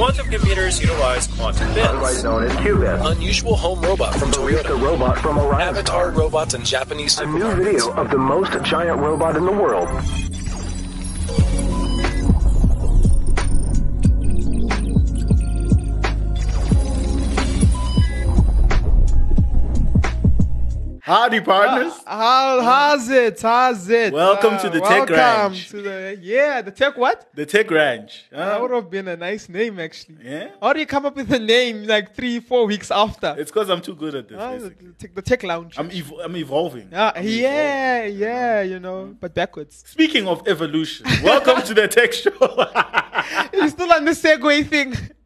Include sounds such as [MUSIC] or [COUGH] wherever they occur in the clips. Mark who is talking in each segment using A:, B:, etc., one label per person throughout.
A: Quantum computers utilize quantum
B: otherwise
A: bits.
B: known as qubits.
A: Unusual home robot from
B: The
A: Toyota.
B: robot from Orion
A: Avatar robots and Japanese
B: A new video of the most giant robot in the world.
C: Howdy, partners.
D: How, how's it? How's it?
C: Welcome to the Tech
D: welcome
C: Ranch.
D: to the yeah, the tech what?
C: the Tech Ranch.
D: That would have been a nice name actually.
C: Yeah?
D: How do you come up with a name like three, four weeks after?
C: It's because I'm too good at this.
D: Ah, the, tech- the tech lounge.
C: I'm, ev- I'm evolving.
D: Ah,
C: I'm evolving.
D: yeah, yeah, you know, but backwards.
C: Speaking of evolution, welcome to the Tech Show. [LAUGHS]
D: You're still on the Segway thing. [LAUGHS]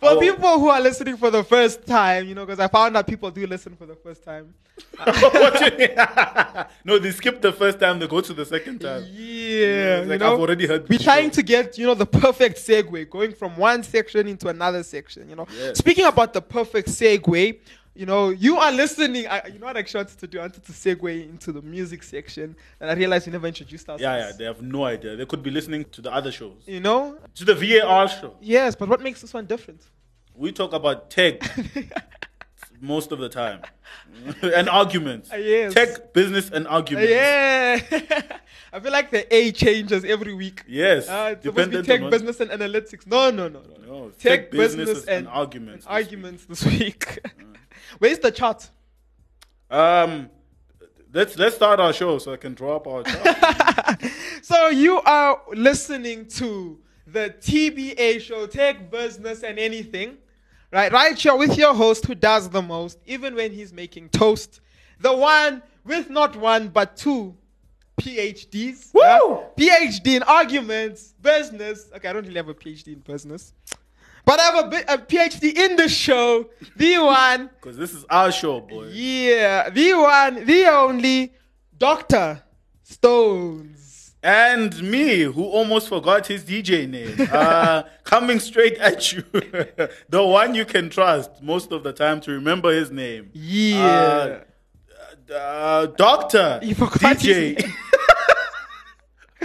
D: For
C: Oh.
D: people who are listening for the first time, you know, because I found out people do listen for the first time. [LAUGHS]
C: What do you mean? [LAUGHS] no, they skip the first time, they go to the second time.
D: Yeah,
C: It's
D: you
C: like,
D: know,
C: I've already heard
D: We're trying
C: show.
D: to get you know the perfect segue, going from one section into another section. You know,
C: Yes.
D: speaking about the perfect segue, you know, you are listening. I, you know what I actually wanted to do? I wanted to segue into the music section, and I realized we never introduced ourselves.
C: Yeah, yeah, they have no idea. They could be listening to the other shows,
D: You know,
C: to the VAR show.
D: yes, but what makes this one different?
C: We talk about tech [LAUGHS] most of the time [LAUGHS] and arguments.
D: Uh, yes.
C: Tech, business, and arguments.
D: Yeah, [LAUGHS] I feel like the A changes every week.
C: Yes.
D: Uh, it's supposed to be tech, business, and analytics. No, no, no, no.
C: No,
D: Tech,
C: tech,
D: business, and,
C: and arguments
D: and
C: this week.
D: arguments this week. Where's the chart?
C: Um, let's let's start our show so I can draw up our chart.
D: So you are listening to the TBA show, Tech Business and Anything, right? Right here with your host who does the most, even when he's making toast. The one with not one but two PhDs.
C: Woo!
D: PhD in arguments, business. Okay, I don't really have a PhD in business. But I have a, a PhD in the show, the one, [LAUGHS]
C: Because this is our show, boy.
D: yeah, the one, the only, Dr. Stones.
C: And me, who almost forgot his DJ name, uh, [LAUGHS] coming straight at you. [LAUGHS] the one you can trust most of the time to remember his name.
D: Yeah.
C: Uh, uh, Doctor
D: You forgot
C: DJ.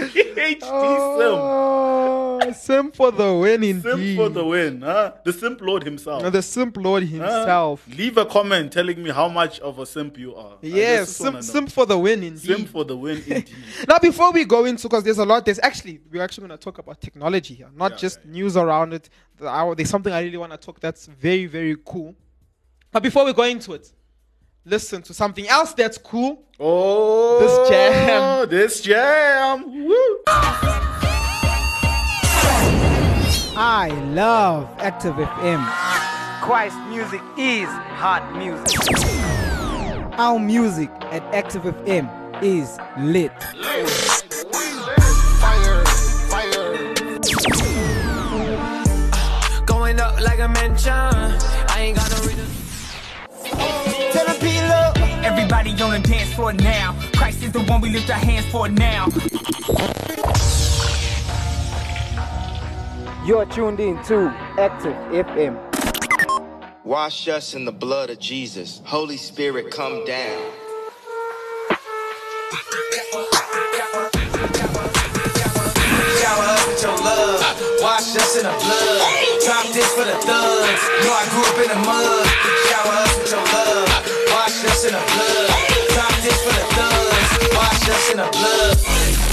C: PhD
D: oh, Sim for the win indeed.
C: Sim for the win. Huh? The Simp Lord himself.
D: No, the simp lord
C: Huh?
D: himself.
C: leave a comment telling me how much of a simp you are.
D: Yes,
C: just wanna
D: sim, simp for the win indeed.
C: Simp for the win, [LAUGHS] indeed.
D: now, before we go into, because there's a lot, there's actually, we're actually going to talk about technology here, not
C: Yeah,
D: just
C: yeah,
D: news around it. There's something I really want to talk that's very, very cool. But before we go into it, listen to something else that's cool.
C: Oh,
D: This jam.
C: This jam. Woo.
E: I love Active FM.
F: Christ music is hot music.
E: Our music at Active FM is lit.
F: Going up like a mansion.
G: Everybody on the dance floor now. Christ is the one we lift our hands for now.
E: You're tuned in to Active FM.
H: Wash us in the blood of Jesus. Holy Spirit, come down.
F: Shower us with your love. Wash us in the blood. Drop this for the thugs. Know I grew up in the mud. Shower us with your love. Wash us in the blood. Drop this for the thugs. Wash us in the blood.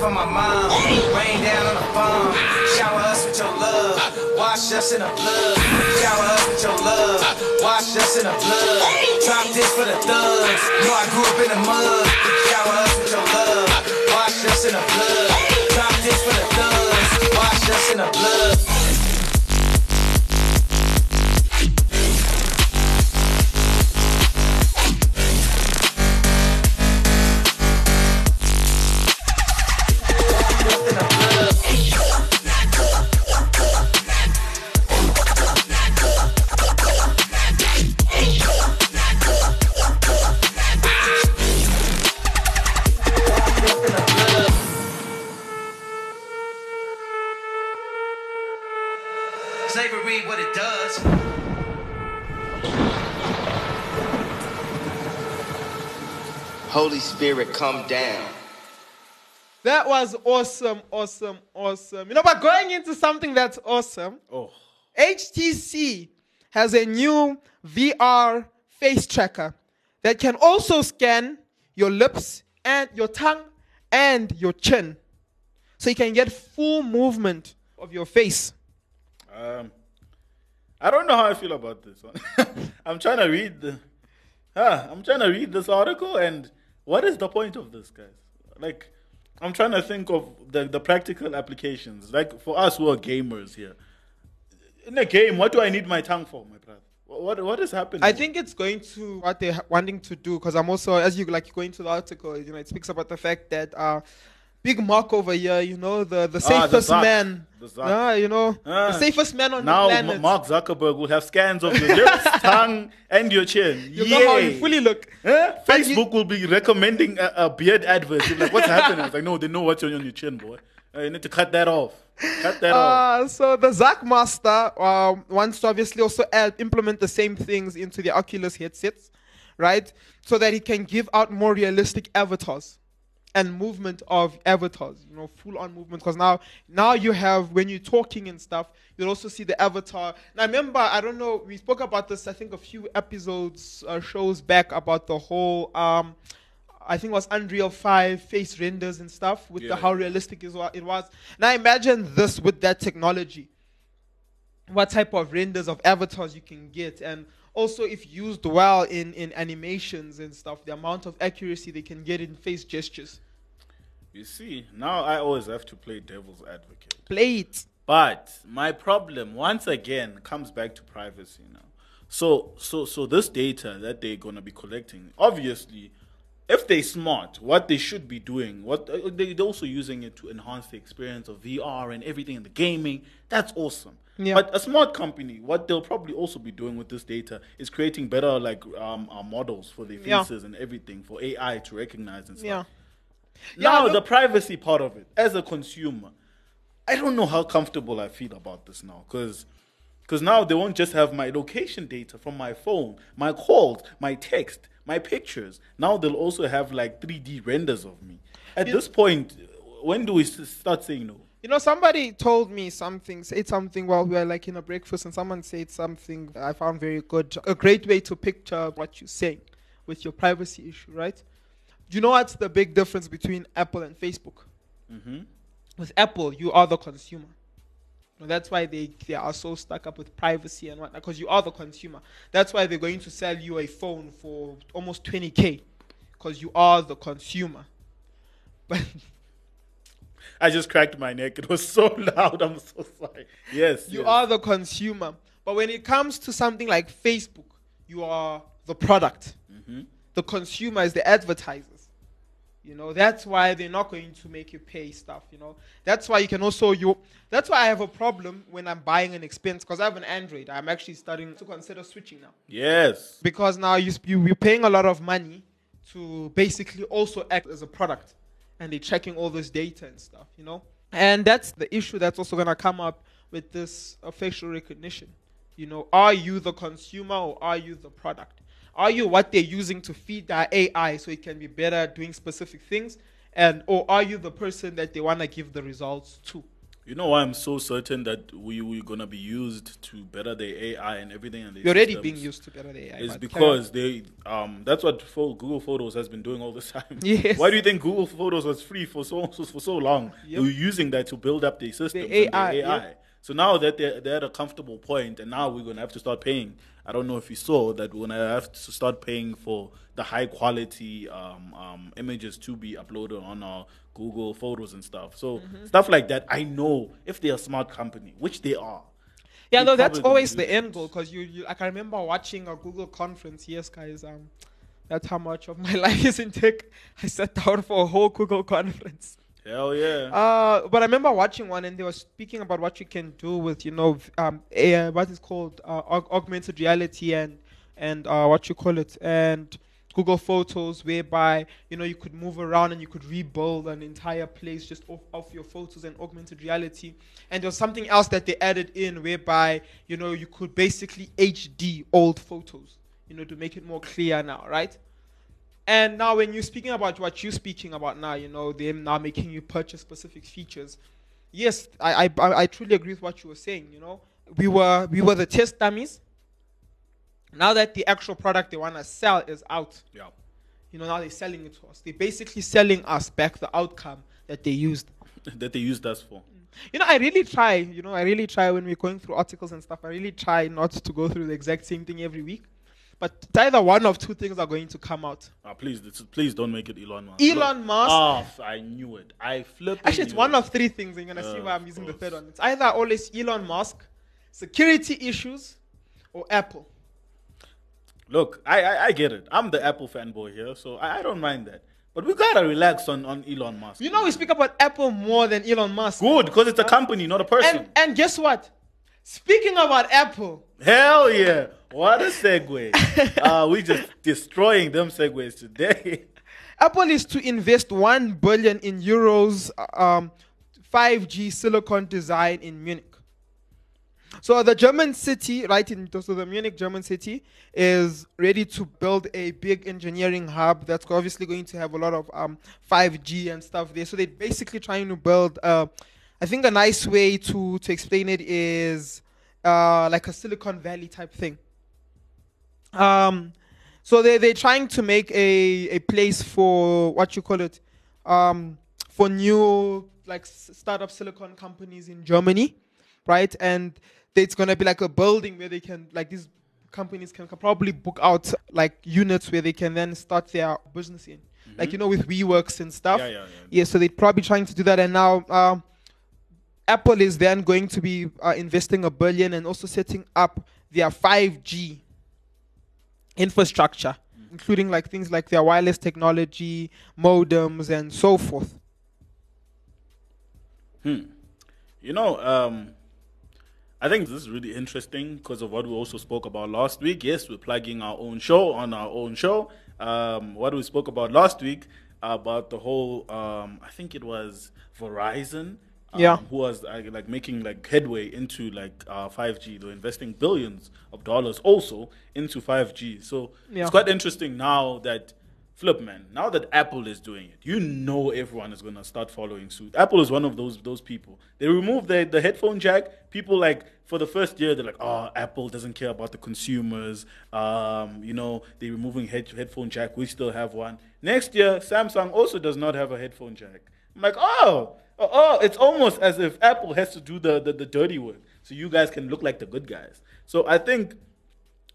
F: Down for my mom, rain down on the farm. Shower us with your love, wash us in the blood. Shower us with your love, wash us in the blood. Drop this for the thugs, know I grew up in the mud. Shower us with your love, wash us in the blood. Drop this for the thugs, wash us in the blood.
H: Spirit, come down.
D: That was awesome, awesome, awesome. You know, but going into something that's awesome,
C: Oh,
D: HTC has a new VR face tracker that can also scan your lips and your tongue and your chin. So you can get full movement of your face.
C: um, I don't know how I feel about this one. [LAUGHS] I'm trying to read the, ah, I'm trying to read this article, and what is the point of this, guys? Like, I'm trying to think of the the practical applications. Like for us who are gamers here, in a game, what do I need my tongue for, my brother? What what is happening?
D: I think it's going to what they're wanting to do because I'm also, as you like go into the article, you know, it speaks about the fact that uh, Big Mark over here, you know, the the
C: Ah, the
D: safest man,
C: The Zuck.
D: you know,
C: Ah.
D: the safest man on
C: now
D: the planet.
C: Mark Zuckerberg will have scans of your lips, [LAUGHS] tongue, and your chin.
D: you know how you fully look.
C: Huh?
D: But you-
C: Facebook will be recommending a, a beard advert. You're like, what's happening? I was like, no, they know what's on your chin, boy. Uh, you need to cut that off. Cut that off.
D: Uh, so the Zack Master um, wants to obviously also add, implement the same things into the Oculus headsets, right? So that he can give out more realistic avatars and movement of avatars, you know, full on movement. Because now, now you have when you're talking and stuff, you'll also see the avatar. Now, remember, I don't know, we spoke about this, I think, a few episodes, uh, shows back about the whole. Um, I think it was Unreal 5 face renders and stuff with the how realistic is what it was. Now imagine this with that technology. What type of renders of avatars you can get and also if used well in, in animations and stuff, the amount of accuracy they can get in face gestures.
C: You see, now I always have to play devil's advocate.
D: Play it.
C: But my problem, once again, comes back to privacy now. So, so, so this data that they're gonna be collecting, obviously, if they're smart, what they should be doing, what uh, they're also using it to enhance the experience of VR and everything in the gaming. That's awesome.
D: Yeah.
C: But a smart company, what they'll probably also be doing with this data is creating better like um, uh, models for their
D: Yeah.
C: faces and everything for AI to recognize and stuff.
D: Yeah.
C: Now
D: look-
C: the privacy part of it, as a consumer, I don't know how comfortable I feel about this now, because because now they won't just have my location data from my phone, my calls, my text, my pictures. Now they'll also have like 3D renders of me. At
D: You-
C: this point, when do we start saying no?
D: You know, somebody told me something, said something while we were like in a breakfast, and someone said something I found very good. A great way to picture what you're saying with your privacy issue, right? Do you know what's the big difference between Apple and Facebook?
C: Mm-hmm.
D: With Apple, you are the consumer. That's why they, they are so stuck up with privacy and whatnot, because you are the consumer. That's why they're going to sell you a phone for almost 20K, because you are the consumer. [LAUGHS] But
C: I just cracked my neck. It was so [LAUGHS] loud. I'm so sorry. Yes.
D: You
C: yes.
D: are the consumer. But when it comes to something like Facebook, you are the product.
C: Mm-hmm.
D: The consumer is the advertisers. You know, that's why they're not going to make you pay stuff, you know. That's why you can also you that's why I have a problem when I'm buying an expense because I have an Android. I'm actually starting to consider switching now.
C: Yes.
D: Because now you, you you're paying a lot of money to basically also act as a product and they're checking all this data and stuff, you know? And that's the issue that's also going to come up with this uh, facial recognition. You know, are you the consumer or are you the product? Are you what they're using to feed their AI so it can be better at doing specific things? And or are you the person that they want to give the results to?
C: You know why I'm so certain that we we're gonna be used to better the AI and everything. And
D: You're already being used to better the AI. It's
C: because they um that's what Google Photos has been doing all this time. [LAUGHS]
D: Yes.
C: Why do you think Google Photos was free for so for so long?
D: Yep.
C: They were using that to build up their systems, and
D: AI,
C: their AI.
D: yep.
C: So now that they're, they're at a comfortable point, and now we're gonna have to start paying. I don't know if you saw that we're gonna have to start paying for the high quality um, um, images to be uploaded on our Google Photos and stuff. So
D: Mm-hmm.
C: stuff like that, I know if they're a smart company, which they are.
D: Yeah, no, that's always the end goal because you, you, I can remember watching a Google conference. Yes, guys, um, that's how much of my [LAUGHS] life is in tech. I sat down for a whole Google conference.
C: Hell yeah.
D: Uh, but I remember watching one, and they were speaking about what you can do with, you know, um, AI, what is called uh, aug- augmented reality and and uh, what you call it, and Google Photos, whereby you know you could move around and you could rebuild an entire place just off, off your photos and augmented reality. And there was something else that they added in, whereby you know you could basically HD old photos, you know, to make it more clear now, right? And now, when you're speaking about what you're speaking about now, you know, them now making you purchase specific features. Yes, I, I, I truly agree with what you were saying. You know, we were we were the test dummies. Now that the actual product they want to sell is out,
C: Yeah.
D: you know, now they're selling it to us. They're basically selling us back the outcome that they used. [LAUGHS]
C: that they used us for.
D: You know, I really try. You know, I really try when we're going through articles and stuff. I really try not to go through the exact same thing every week. But either one of two things are going to come out.
C: Ah, please, is- please don't make it Elon Musk.
D: Elon Musk-
C: Ah, f- I knew it. I flipped.
D: Actually, it's one of three things. and You're gonna see
C: Uh,
D: why I'm using the third one. It's either always Elon Musk, security issues, or Apple.
C: Look, I, I I get it. I'm the Apple fanboy here, so I, I don't mind that. But we gotta relax on, on Elon Musk.
D: You know, we speak about Apple more than Elon Musk.
C: Good, because it's a company, not a person.
D: And and guess what? Speaking about Apple,
C: Hell yeah! What a segue. [LAUGHS] uh, we just destroying them segues today. [LAUGHS]
D: Apple is to invest one billion in euros, um, 5G silicon design in Munich. So the German city, right in so the Munich German city, is ready to build a big engineering hub that's obviously going to have a lot of um, 5G and stuff there. So they're basically trying to build. Uh, I think a nice way to to explain it is uh, like a Silicon Valley type thing. Um, so they they're trying to make a a place for what you call it, um, for new like startup silicon companies in Germany, right? And it's gonna be like a building where they can like these companies can, can probably book out like units where they can then start their business in, like you know with WeWorks and stuff.
C: Yeah, yeah, yeah.
D: Yeah, so they're probably trying to do that, and now. Um, Apple is then going to be uh, investing a billion and also setting up their 5G infrastructure, including like things like their wireless technology, modems, and so forth. Hmm.
C: You know, um, I think this is really interesting because of what we also spoke about last week. Yes, we're plugging our own show on our own show. Um, what we spoke about last week about the whole, um, I think it was Verizon. Um,
D: Yeah.
C: who was uh, like making like headway into like uh, 5G? They're investing billions of dollars also into 5G. So
D: Yeah.
C: it's quite interesting now that flip man now that apple is doing it you know everyone is going to start following suit apple is one of those those people they remove the, the headphone jack people like for the first year they're like oh apple doesn't care about the consumers um, you know they're removing head, headphone jack we still have one next year samsung also does not have a headphone jack i'm like oh oh, oh it's almost as if apple has to do the, the, the dirty work so you guys can look like the good guys so i think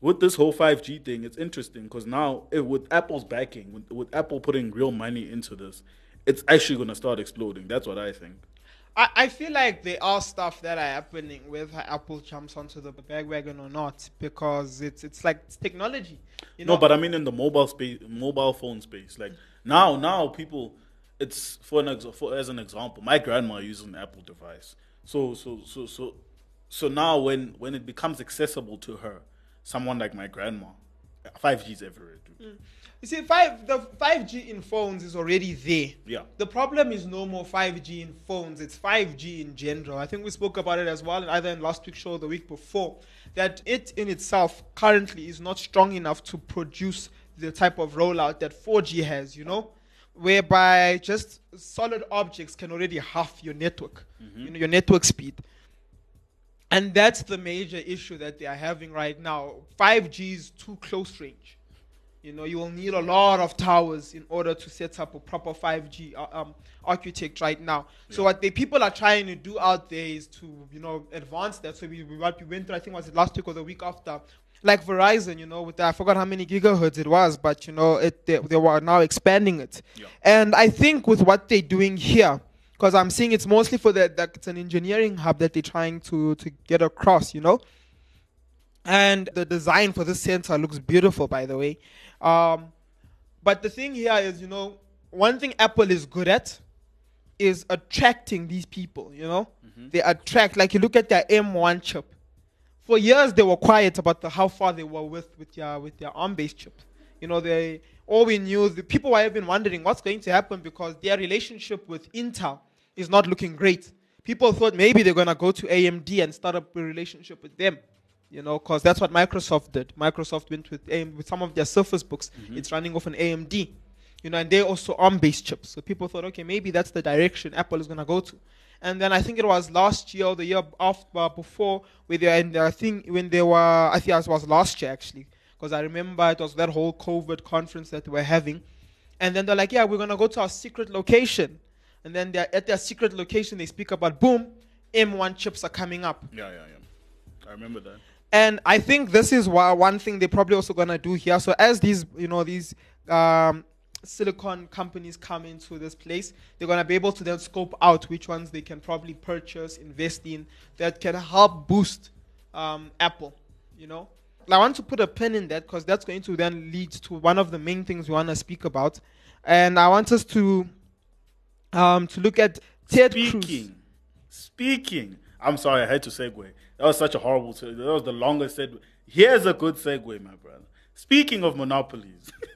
C: with this whole 5G thing, it's interesting because now eh, with Apple's backing, with, with Apple putting real money into this, it's actually going to start exploding. That's what I think.
D: I, I feel like there are stuff that are happening whether Apple jumps onto the bandwagon or not because it's it's like it's technology. You know?
C: no, but I mean in the mobile space, mobile phone space. Like now, now people, it's for an ex- for as an example, my grandma uses an Apple device. So so so so so now when when it becomes accessible to her, someone like my grandma, 5G is everywhere. Dude. Mm.
D: You see, five the five G in phones is already there.
C: Yeah.
D: The problem is no more five G in phones. It's five G in general. I think we spoke about it as well, either in last week's show or the week before, that it in itself currently is not strong enough to produce the type of rollout that 4G has. You know, whereby just solid objects can already half your network, you know, your network speed. And that's the major issue that they are having right now. 5G is too close range. You know, you will need a lot of towers in order to set up a proper 5G uh, um, architect right now. So what the people are trying to do out there is to, you know, advance that. So we what we went through, I think was it last week or the week after, like Verizon, you know, with the, I forgot how many gigahertz it was, but you know, it they, they were now expanding it. And I think with what they're doing here, because I'm seeing it's mostly for the that it's an engineering hub that they're trying to to get across, you know. And the design for this center looks beautiful, by the way. Um, but the thing here is, you know, one thing Apple is good at is attracting these people, you know? They attract, like you look at their M1 chip. For years, they were quiet about the, how far they were with, with, their, with their ARM based chip. You know, they all we knew, the people have been wondering what's going to happen because their relationship with Intel is not looking great. People thought maybe they're going to go to AMD and start up a relationship with them, you know, because that's what Microsoft did. Microsoft went with AM, with some of their Surface books. Mm-hmm. It's running off an AMD, you know, and they're also ARM-based chips. So people thought, okay, maybe that's the direction Apple is going to go to. And then I think it was last year or the year after uh, before, where they and I think when they were, I think it was last year actually, because I remember it was that whole COVID conference that they were having, and then they're like, yeah, we're gonna go to our secret location, and then they're at their secret location they speak about boom, M1 chips are coming up,
C: Yeah, yeah, yeah. I remember that.
D: and I think this is why one thing they're probably also gonna do here. So as these, you know, these um, silicon companies come into this place, they're gonna be able to then scope out which ones they can probably purchase, invest in, that can help boost um, Apple. You know, I want to put a pin in that because that's going to then lead to one of the main things we want to speak about, and I want us to um, to look at Ted Cruz.
C: Speaking, speaking. I'm sorry, I had to segue. That was such a horrible. Se- that was the longest segue. Here's a good segue, my brother. Speaking of monopolies, [LAUGHS]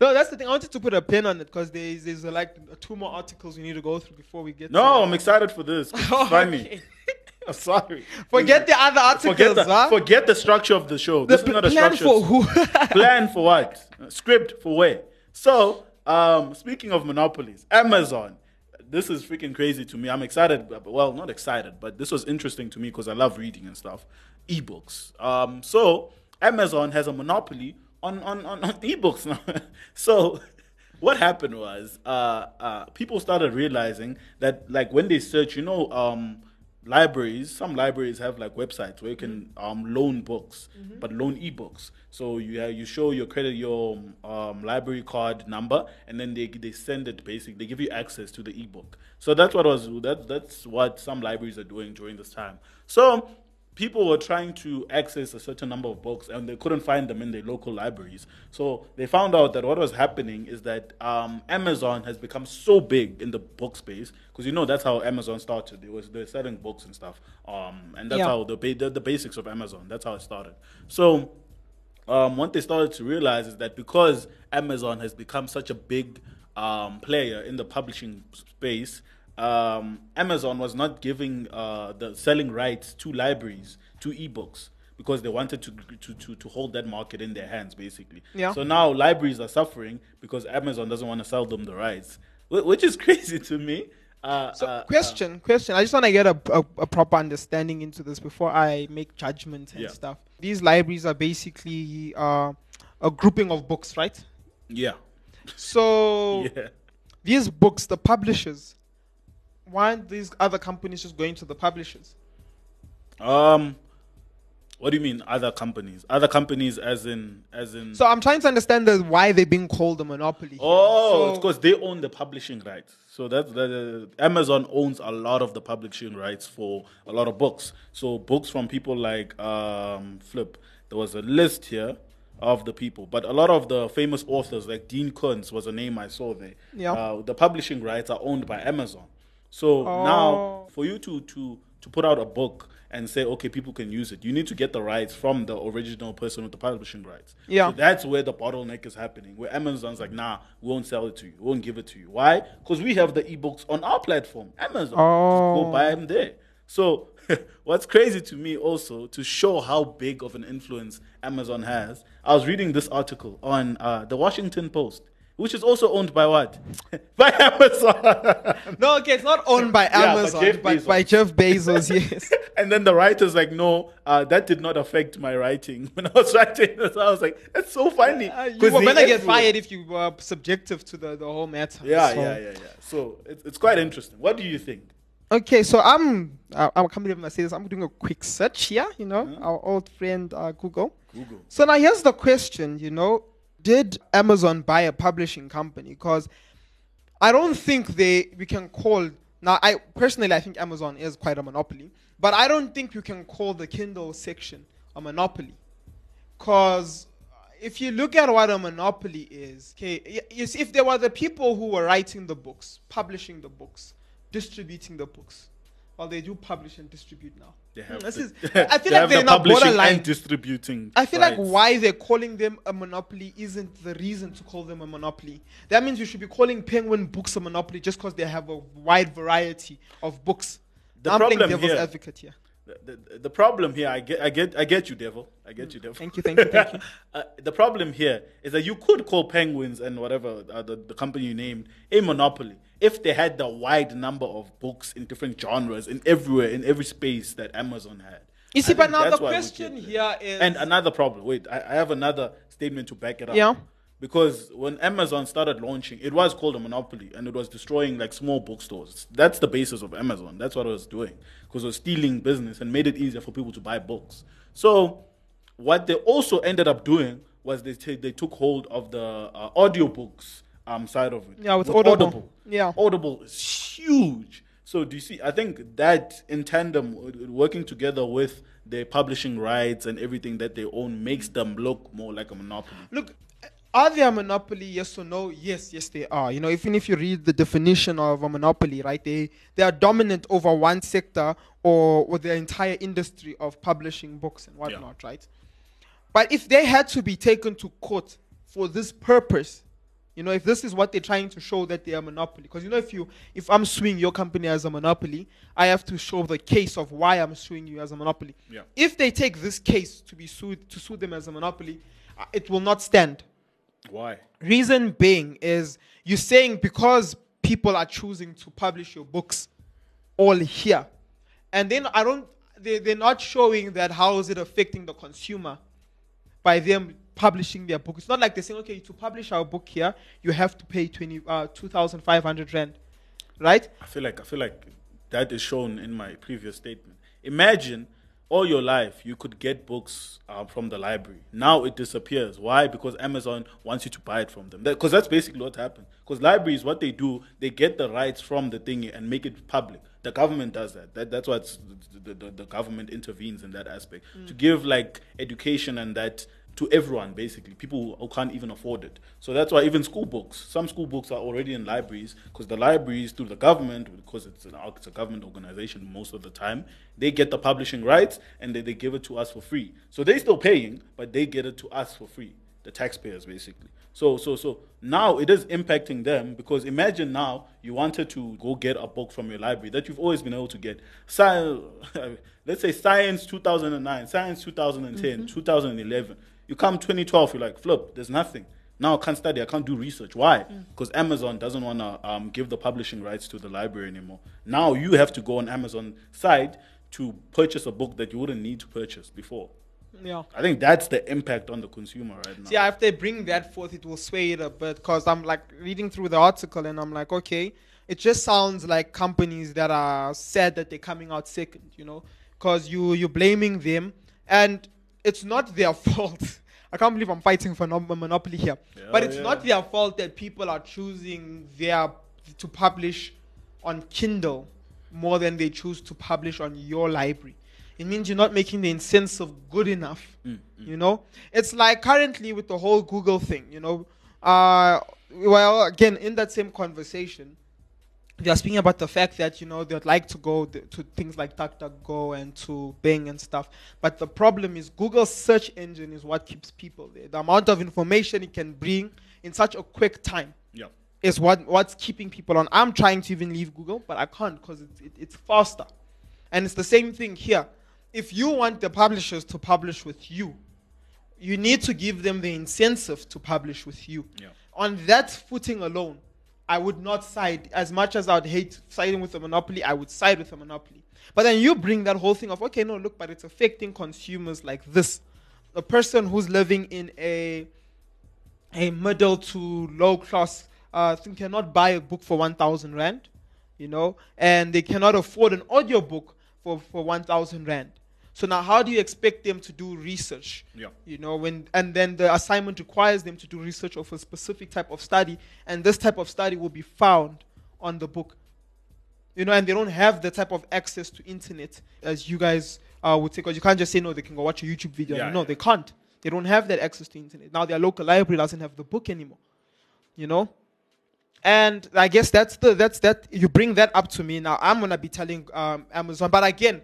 D: No, that's the thing. I wanted to put a pin on it because there's, there's like two more articles we need to go through before we get.
C: no,
D: to
C: I'm excited for this. It's
D: Oh,
C: funny.
D: okay.
C: I'm sorry.
D: Forget the other articles,
C: Forget the,
D: huh?
C: forget the structure of the show.
D: the
C: this is not a
D: plan
C: structure.
D: for who? [LAUGHS]
C: plan for what? Script for where? So, um, speaking of monopolies, Amazon. This is freaking crazy to me. I'm excited. Well, not excited, but this was interesting to me because I love reading and stuff. Ebooks. Um, so Amazon has a monopoly on on, on, on ebooks now. [LAUGHS] so what happened was uh, uh, people started realizing that like when they search, you know, um, libraries some libraries have like websites where you can um, loan books but loan ebooks. So you have, you show your credit your um, library card number and then they, they send it basically they give you access to the ebook. So that's what was that, that's what some libraries are doing during this time. So people were trying to access a certain number of books and they couldn't find them in their local libraries. So they found out that what was happening is that um, Amazon has become so big in the book space because you know that's how Amazon started. It was they're selling books and stuff, um, and that's
D: Yeah.
C: how the, the the basics of Amazon. That's how it started. So um, what they started to realize is that because Amazon has become such a big um, player in the publishing space, um, Amazon was not giving uh, the selling rights to libraries to ebooks because they wanted to, to, to, to hold that market in their hands, basically.
D: Yeah.
C: So now libraries are suffering because Amazon doesn't want to sell them the rights, which is [LAUGHS] crazy to me. Uh,
D: So,
C: uh,
D: question, question. I just want to get a, a, a proper understanding into this before I make judgments and
C: Yeah.
D: stuff. These libraries are basically uh, a grouping of books, right?
C: yeah.
D: So [LAUGHS]
C: Yeah.
D: these books, the publishers, why aren't these other companies just going to the publishers?
C: Um, what do you mean other companies? Other companies, as in, as in.
D: So I'm trying to understand the, why they're being called a monopoly. here.
C: oh,
D: So-
C: it's because they own the publishing rights. So that's the Amazon owns a lot of the publishing rights for a lot of books. So books from people like um, Flip. There was a list here of the people, but a lot of the famous authors like Dean Koontz was a name I saw there.
D: Yeah.
C: Uh, the publishing rights are owned by Amazon. So
D: Oh.
C: now, for you to to to put out a book and say, okay, people can use it, you need to get the rights from the original person with the publishing rights.
D: Yeah.
C: So that's where the bottleneck is happening. Where Amazon's like, nah, we won't sell it to you, we won't give it to you. Why? Because we have the ebooks on our platform, Amazon. Just
D: Oh.
C: go buy them there. So [LAUGHS] what's crazy to me also to show how big of an influence Amazon has. I was reading this article on uh, the Washington Post. Which is also owned by what? [LAUGHS] by Amazon. [LAUGHS]
D: No, okay, it's not owned by [LAUGHS]
C: Yeah,
D: Amazon,
C: Jeff
D: but
C: Bezos.
D: by Jeff Bezos, yes.
C: and then the writer's like, no, uh, that did not affect my writing. When I was writing this, I was like, that's so funny.
D: Uh, you were gonna get fired if you were subjective to the, the whole matter.
C: Yeah,
D: so-
C: yeah, yeah, yeah. So it's, it's quite interesting. What do you think?
D: Okay, so I'm uh, I can't believe I say this. I'm doing a quick search here. You know, our old friend uh, Google.
C: Google.
D: So now here's the question. You know, did Amazon buy a publishing company? Because I don't think they we can call now. I personally I think Amazon is quite a monopoly, but I don't think you can call the Kindle section a monopoly. Because if you look at what a monopoly is, okay, if there were the people who were writing the books, publishing the books, distributing the books, Well, they do publish and distribute now.
C: They have
D: Hmm, this
C: the-
D: is, [LAUGHS] I feel
C: they
D: like they're
C: the
D: not borderline.
C: and distributing.
D: I feel like why they're calling them a monopoly isn't the reason to call them a monopoly. That means you should be calling Penguin Books a monopoly just because they have a wide variety of books.
C: The
D: I'm
C: problem
D: devil's
C: here-
D: advocate here.
C: The, the, the problem here, I get, I get, I get you, devil. I get you, devil.
D: Thank you, thank you, thank you. [LAUGHS]
C: uh, the problem here is that you could call penguins and whatever uh, the, the company you named a monopoly if they had the wide number of books in different genres in everywhere in every space that Amazon had.
D: You see, but now the
C: that's why we
D: question here
C: and another problem. Wait, I, I have another statement to back it up.
D: Yeah.
C: Because when Amazon started launching, it was called a monopoly and it was destroying like small bookstores. That's the basis of Amazon. That's what it was doing because it was stealing business and made it easier for people to buy books. So, what they also ended up doing was they, ta- they took hold of the uh, audiobooks um, side of it.
D: Yeah, with Audible. Yeah.
C: Audible is huge. So do you see? I think that in tandem, working together with their publishing rights and everything that they own, makes them look more like a monopoly.
D: Look, are they a monopoly? Yes or no? Yes, yes, they are. You know, even if you read the definition of a monopoly, right? They they are dominant over one sector or or the entire industry of publishing books and whatnot, right? But if they had to be taken to court for this purpose, you know, if this is what they're trying to show that they are a monopoly, because you know, if you if I'm suing your company as a monopoly, I have to show the case of why I'm suing you as a monopoly.
C: Yeah.
D: If they take this case to be sued to sue them as a monopoly, uh, it will not stand.
C: Why?
D: Reason being is you're saying because people are choosing to publish your books all here, and then I don't. They they're not showing that how is it affecting the consumer by them publishing their book. It's not like they're saying, okay, to publish our book here, you have to pay twenty uh, two thousand five hundred rand, right?
C: I feel like I feel like that is shown in my previous statement. Imagine all your life you could get books uh, from the library. Now it disappears. Why? Because Amazon wants you to buy it from them. Because that's basically what happened. Because libraries, what they do, they get the rights from the thing and make it public. The government does that. that that's why the, the, the government intervenes in that aspect to give like education and that to everyone basically. People who can't even afford it. So that's why even school books some school books are already in libraries because the libraries through the government because it's, an, it's a government organization most of the time. They get the publishing rights and they, they give it to us for free. So they're still paying but they get it to us for free the taxpayers basically. So so so now it is impacting them because imagine now you wanted to go get a book from your library that you've always been able to get. Science [LAUGHS] let's say science 2009 science 2010 mm-hmm. 2011 you come 2012 you're like flip there's nothing. Now i can't study i can't do research. Why? Because amazon doesn't want to um, give the publishing rights to the library anymore. Now you have to go on amazon site to purchase a book that you wouldn't need to purchase before.
D: Yeah.
C: I think that's the impact on the consumer right now.
D: See, if they bring that forth, it will sway it a bit. Because I'm like reading through the article and I'm like, okay, it just sounds like companies that are sad that they're coming out second, you know, because you you're blaming them, and it's not their fault. [LAUGHS] I can't believe I'm fighting for no- a monopoly here, but it's
C: yeah.
D: not their fault that people are choosing their to publish on Kindle more than they choose to publish on your library. It means you're not making the incentive good enough. You know, it's like currently with the whole Google thing. You know, uh, well, again in that same conversation, they are speaking about the fact that you know they'd like to go th- to things like DuckDuckGo and to Bing and stuff. But the problem is Google's search engine is what keeps people there. The amount of information it can bring in such a quick time
C: Yeah.
D: is what what's keeping people on. I'm trying to even leave Google, but I can't because it's it, it's faster. And it's the same thing here. If you want the publishers to publish with you, you need to give them the incentive to publish with you.
C: Yeah.
D: On that footing alone, I would not side as much as I would hate siding with a monopoly. I would side with a monopoly. But then you bring that whole thing of okay, no, look, but it's affecting consumers like this. A person who's living in a a middle to low class uh, cannot buy a book for 1000 rand you know and they cannot afford an audio book for, for 1000 rand so now how do you expect them to do research
C: Yeah.
D: you know when and then the assignment requires them to do research of a specific type of study and this type of study will be found on the book you know and they don't have the type of access to internet as you guys uh, would say because you can't just say no they can go watch a youtube video
C: Yeah,
D: no
C: yeah.
D: they can't they don't have that access to internet now their local library doesn't have the book anymore you know And I guess that's the that's that you bring that up to me now. I'm gonna be telling um, Amazon, but again,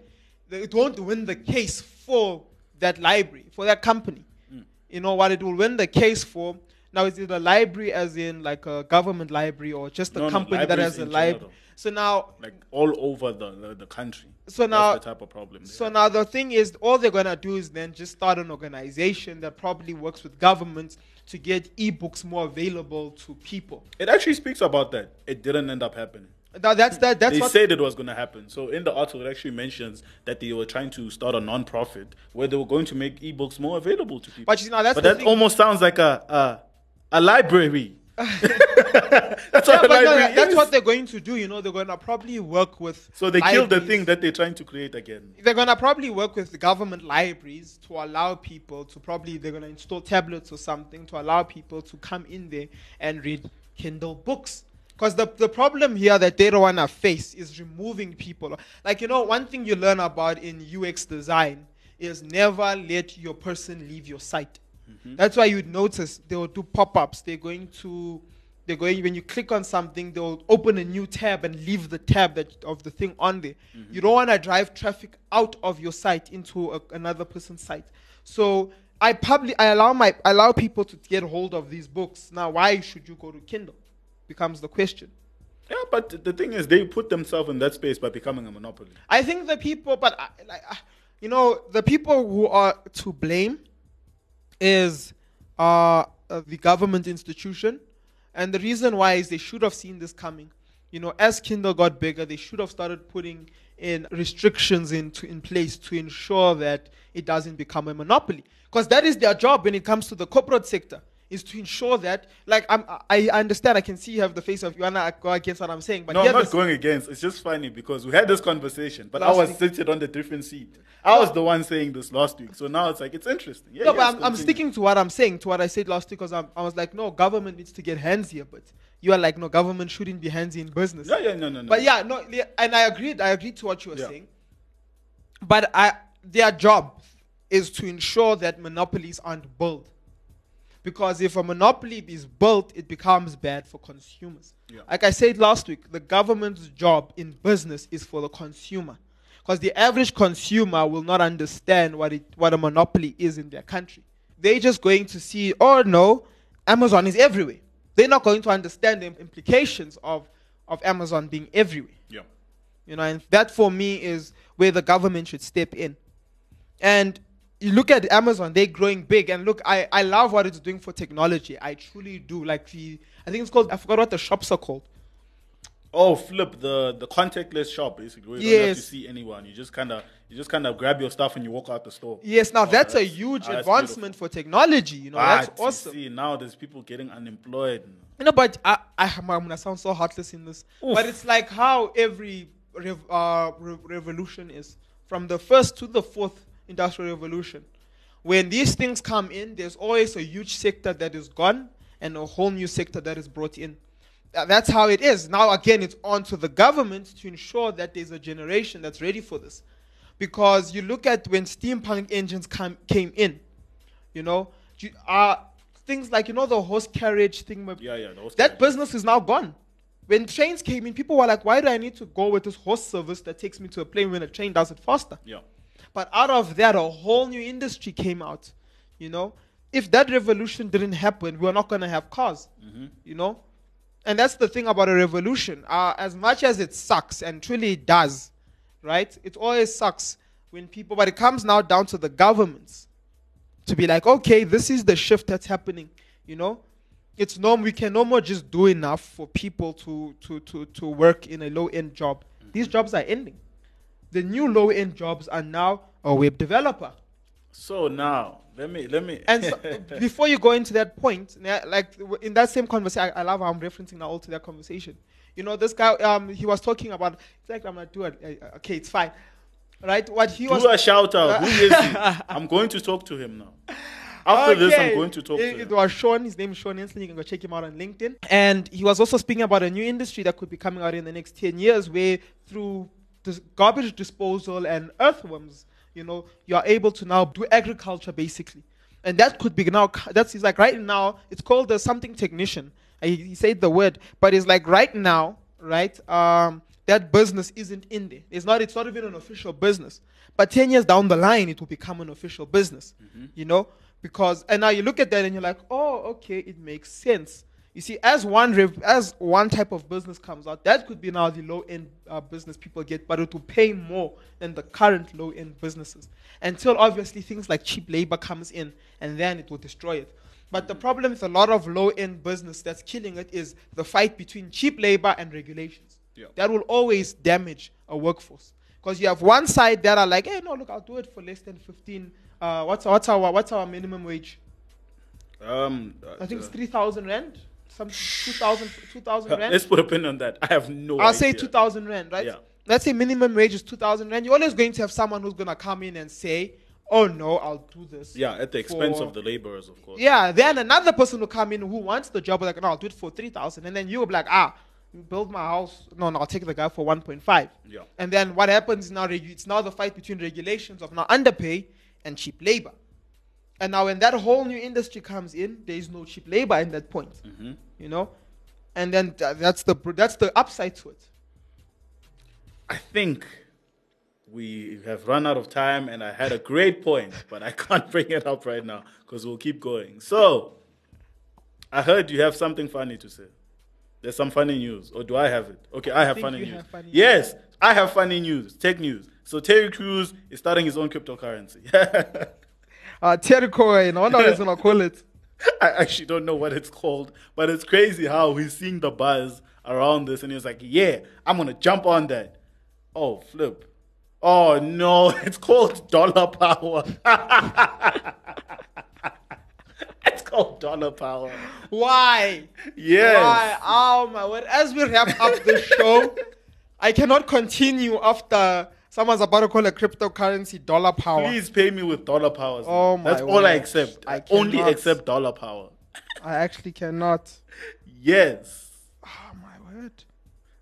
D: it won't win the case for that library for that company. Mm. You know what it will win the case for now is it a library as in like a government library or just a
C: No, no,
D: company that has a library? So now
C: Like all over the, the, the country.
D: So
C: That's
D: now-
C: the type of problem.
D: So
C: have.
D: now the thing is, all they're gonna do is then just start an organization that probably works with governments to get ebooks more available to people.
C: it actually speaks about that. It didn't end up happening.
D: Now that's that. That's
C: they
D: what.
C: said it was going to happen. So in the article, it actually mentions that they were trying to start a non-profit where they were going to make ebooks more available to people.
D: But you know, that's
C: but that
D: thing.
C: almost sounds like a a, a library. [LAUGHS] [LAUGHS] that's
D: yeah,
C: what
D: no, that's what they're going to do. You know, they're gonna probably work with.
C: so they killed the thing that they're trying to create again.
D: They're gonna probably work with the government libraries to allow people to probably they're gonna install tablets or something to allow people to come in there and read Kindle books. Because the, the problem here that they don't wanna face is removing people. Like you know, one thing you learn about in UX design is never let your person leave your site. Mm-hmm. That's why you'd notice they will do pop-ups. They're going to they're going when you click on something, they'll open a new tab and leave the tab that of the thing on there. Mm-hmm. You don't want to drive traffic out of your site into a, another person's site. So I public I allow my I allow people to get hold of these books. Now, why should you go to Kindle? Becomes the question.
C: Yeah, but the thing is, they put themselves in that space by becoming a monopoly.
D: I think the people, but I, like, you know, the people who are to blame is uh, uh, the government institution, and the reason why is they should have seen this coming. You know, as Kindle got bigger, they should have started putting in restrictions into in place to ensure that it doesn't become a monopoly. Because that is their job when it comes to the corporate sector, is to ensure that, like, I'm, I understand, I can see you have the face of you wanna go against what I'm saying, but
C: No, I'm not
D: this-
C: going against. It's just funny because we had this conversation, but I was
D: week.
C: seated on the different seat. I was the one saying this last week, so now it's like it's interesting. Yeah,
D: no,
C: yes,
D: but I'm, I'm sticking to what I'm saying, to what I said last week, because I was like, no, government needs to get handsy, but you are like, no, government shouldn't be handsy in business.
C: Yeah, yeah, no, no, no.
D: But yeah, no, and I agreed. I agreed to what you were
C: Yeah.
D: saying. But I, their job is to ensure that monopolies aren't built. Because if a monopoly is built, it becomes bad for consumers.
C: Yeah.
D: Like I said last week, the government's job in business is for the consumer. Because the average consumer will not understand what, it, what a monopoly is in their country. They're just going to see, oh no, Amazon is everywhere. They're not going to understand the implications of, of Amazon being everywhere.
C: yeah.
D: You know, and that for me is where the government should step in. And you look at Amazon, they're growing big. And look, I, I love what it's doing for technology. I truly do. Like the, I think it's called, I forgot what the shops are called.
C: Oh, flip the the contactless shop basically. Where you don't have to see anyone. You just kind of you just kind of grab your stuff and you walk out the store.
D: Yes, now
C: Oh,
D: that's, a huge
C: ah, that's
D: advancement for technology. You know,
C: Ah,
D: that's awesome.
C: See, now there's people getting unemployed.
D: You know, but I, I, I'm gonna sound so heartless in this. But it's like how every rev, uh, re- revolution is from the first to the fourth industrial revolution. When these things come in, there's always a huge sector that is gone and a whole new sector that is brought in. That's how it is. Now, again, it's on to the government to ensure that there's a generation that's ready for this. Because you look at when steampunk engines come, came in, you know, uh, things like, you know, the horse carriage thing.
C: Yeah, yeah, the horse
D: That
C: carriage.
D: business is now gone. When trains came in, people were like, why do I need to go with this horse service that takes me to a plane when a train does it faster?
C: Yeah.
D: But out of that, a whole new industry came out. You know, if that revolution didn't happen, we're not going to have cars. You know, and that's the thing about a revolution. Uh, as much as it sucks, and truly it does, right? It always sucks when people, but it comes now down to the governments to be like, okay, this is the shift that's happening. You know, it's no, we can no more just do enough for people to to to to work in a low end job. These jobs are ending. The new low end jobs are now a web developer.
C: So now let me let me
D: And so, [LAUGHS] before you go into that point, like in that same conversation, I, I love how I'm referencing now all to that conversation. You know, this guy, um, he was talking about. It's like I'm going to do Uh, okay, it's fine, right? What he was.
C: do a shout out. [LAUGHS] Who is he? I'm going to talk to him now. After this, I'm going to talk
D: it,
C: to
D: It
C: him.
D: was Sean. His name is Sean Hensley. You can go check him out on LinkedIn. And he was also speaking about a new industry that could be coming out in the next 10 years where through dis- garbage disposal and earthworms, you know, you are able to now do agriculture basically. And that could be now, that's he's like right now, it's called the something technician. He, he said the word, but it's like right now, right? Um, that business isn't in there. It's not. It's not even an official business. But ten years down the line, it will become an official business. You know, because and now you look at that and you're like, oh, okay, it makes sense. You see, as one rev- as one type of business comes out, that could be now the low end uh, business people get, but it will pay more than the current low end businesses. Until obviously things like cheap labor comes in, and then it will destroy it. But the problem with a lot of low end business that's killing it is the fight between cheap labor and regulations.
C: Yeah.
D: That will always damage a workforce because you have one side that are like, hey, no, look, I'll do it for less than fifteen. Uh, what's what's our what's our minimum wage?
C: Um,
D: I think it's
C: uh,
D: three thousand rand, some 2,000 2,000
C: uh,
D: rand.
C: let's put a pin on that. I have no.
D: I'll say 2,000 rand, right?
C: Yeah.
D: Let's say minimum wage is 2,000 rand. You're always going to have someone who's going to come in and say, oh no, I'll do this.
C: Yeah, at the expense
D: for-
C: of the laborers, of course.
D: Yeah, then another person will come in who wants the job, like, no, I'll do it for 3,000. And then you'll be like, ah, build my house. No, no, I'll take the guy for 1.5.
C: Yeah.
D: And then what happens now, it's now the fight between regulations of now underpay and cheap labor. And now when that whole new industry comes in, there is no cheap labor in that point.
C: Mm-hmm.
D: You know? And then th- that's the that's the upside to it.
C: I think we have run out of time, and I had a great point, but I can't [LAUGHS] bring it up right now because we'll keep going. So, I heard you have something funny to say. There's some funny news, or do I have it? Okay, I have funny news.
D: have funny
C: yes, I have funny news. Tech news. So Terry Crews is starting his own cryptocurrency. [LAUGHS]
D: Uh, Terry Coin, I wonder what he's gonna call it. [LAUGHS]
C: I actually don't know what it's called, but it's crazy how he's seeing the buzz around this, and he's like, "Yeah, I'm gonna jump on that." Oh, flip! Oh no, [LAUGHS] it's called dollar power. [LAUGHS] it's called dollar power.
D: Why?
C: Yes.
D: Why? Oh my word! As we wrap up the show, I cannot continue after someone's about to call a cryptocurrency dollar power.
C: Please pay me with dollar powers.
D: Oh
C: man. That's
D: my
C: all I accept.
D: I
C: I only accept dollar power.
D: I actually cannot. [LAUGHS]
C: Yes.
D: Oh my word!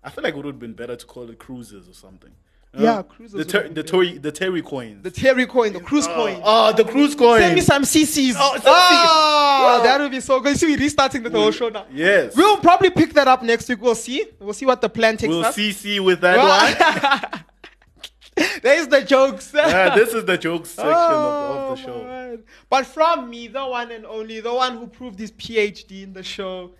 C: I feel like it would have been better to call it cruises or something.
D: Yeah, cruises
C: The ter- the Tory the Terry coins.
D: The Terry coin, the cruise oh, coin.
C: Oh, the cruise coin.
D: Send me some CCs.
C: Oh, CCs.
D: Ah, that would be so good. You See, we're restarting the whole show now.
C: Yes.
D: We'll probably pick that up next week. We'll see. We'll see what the plan takes
C: We'll
D: us.
C: CC with that one. [LAUGHS] [LAUGHS] [LAUGHS]
D: There's the jokes.
C: yeah, this is the jokes [LAUGHS] section of,
D: Oh,
C: of the oh, show.
D: my word. But from me, the one and only, the one who proved his PhD in the show,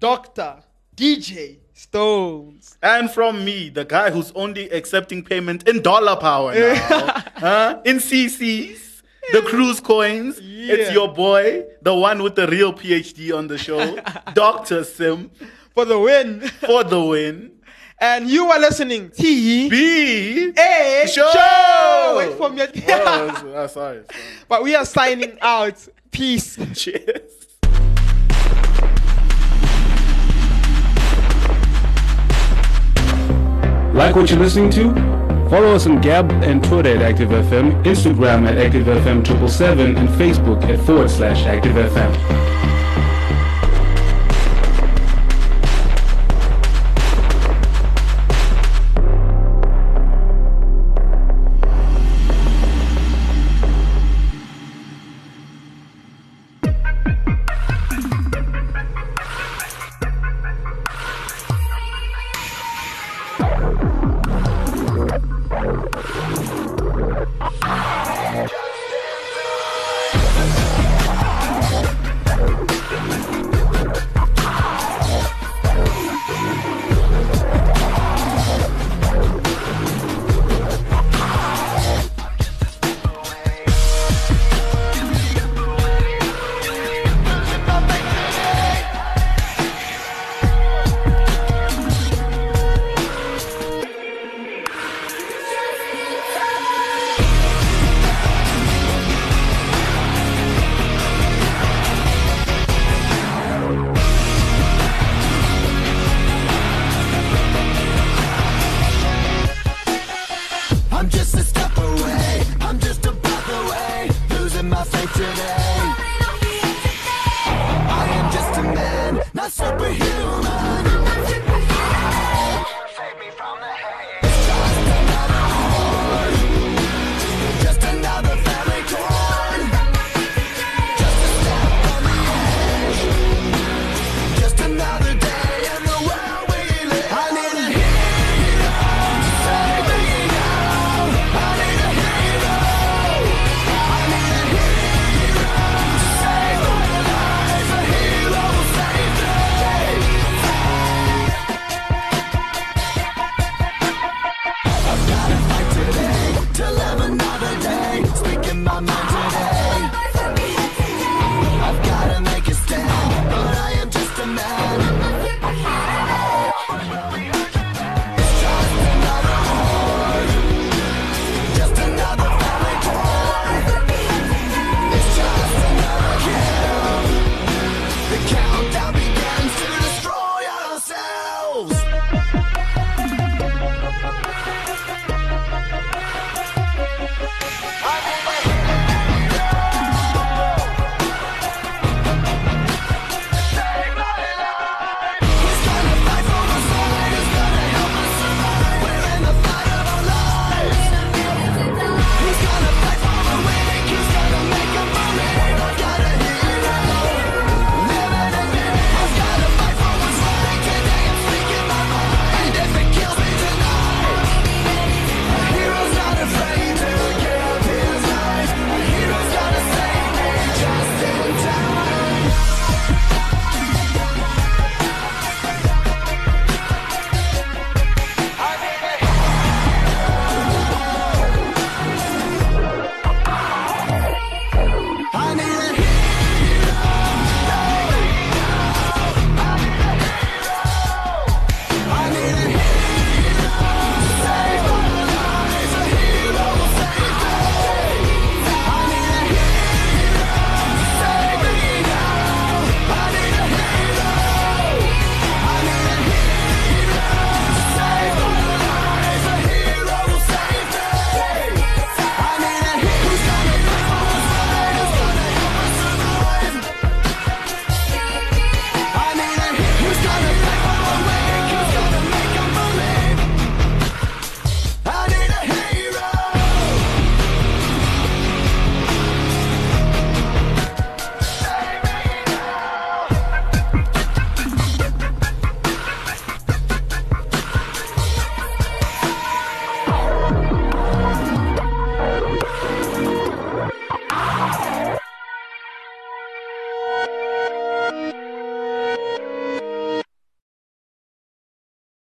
D: Dr. DJ Stones.
C: And from me, the guy who's only accepting payment in dollar power [LAUGHS] now, huh? in CCs, the cruise coins.
D: Yeah.
C: It's your boy, the one with the real PhD on the show, Dr. Sim,
D: For the win.
C: for the win.
D: And you are listening. T
C: B.
D: A
C: Show.
D: show. Wait for me.
C: Oh, s- sorry. sorry.
D: but we are signing out. Peace.
C: Cheers.
I: Like what you're listening to? Follow us on Gab and Twitter at ActiveFM, Instagram at ActiveFM777, and Facebook at forward slash ActiveFM.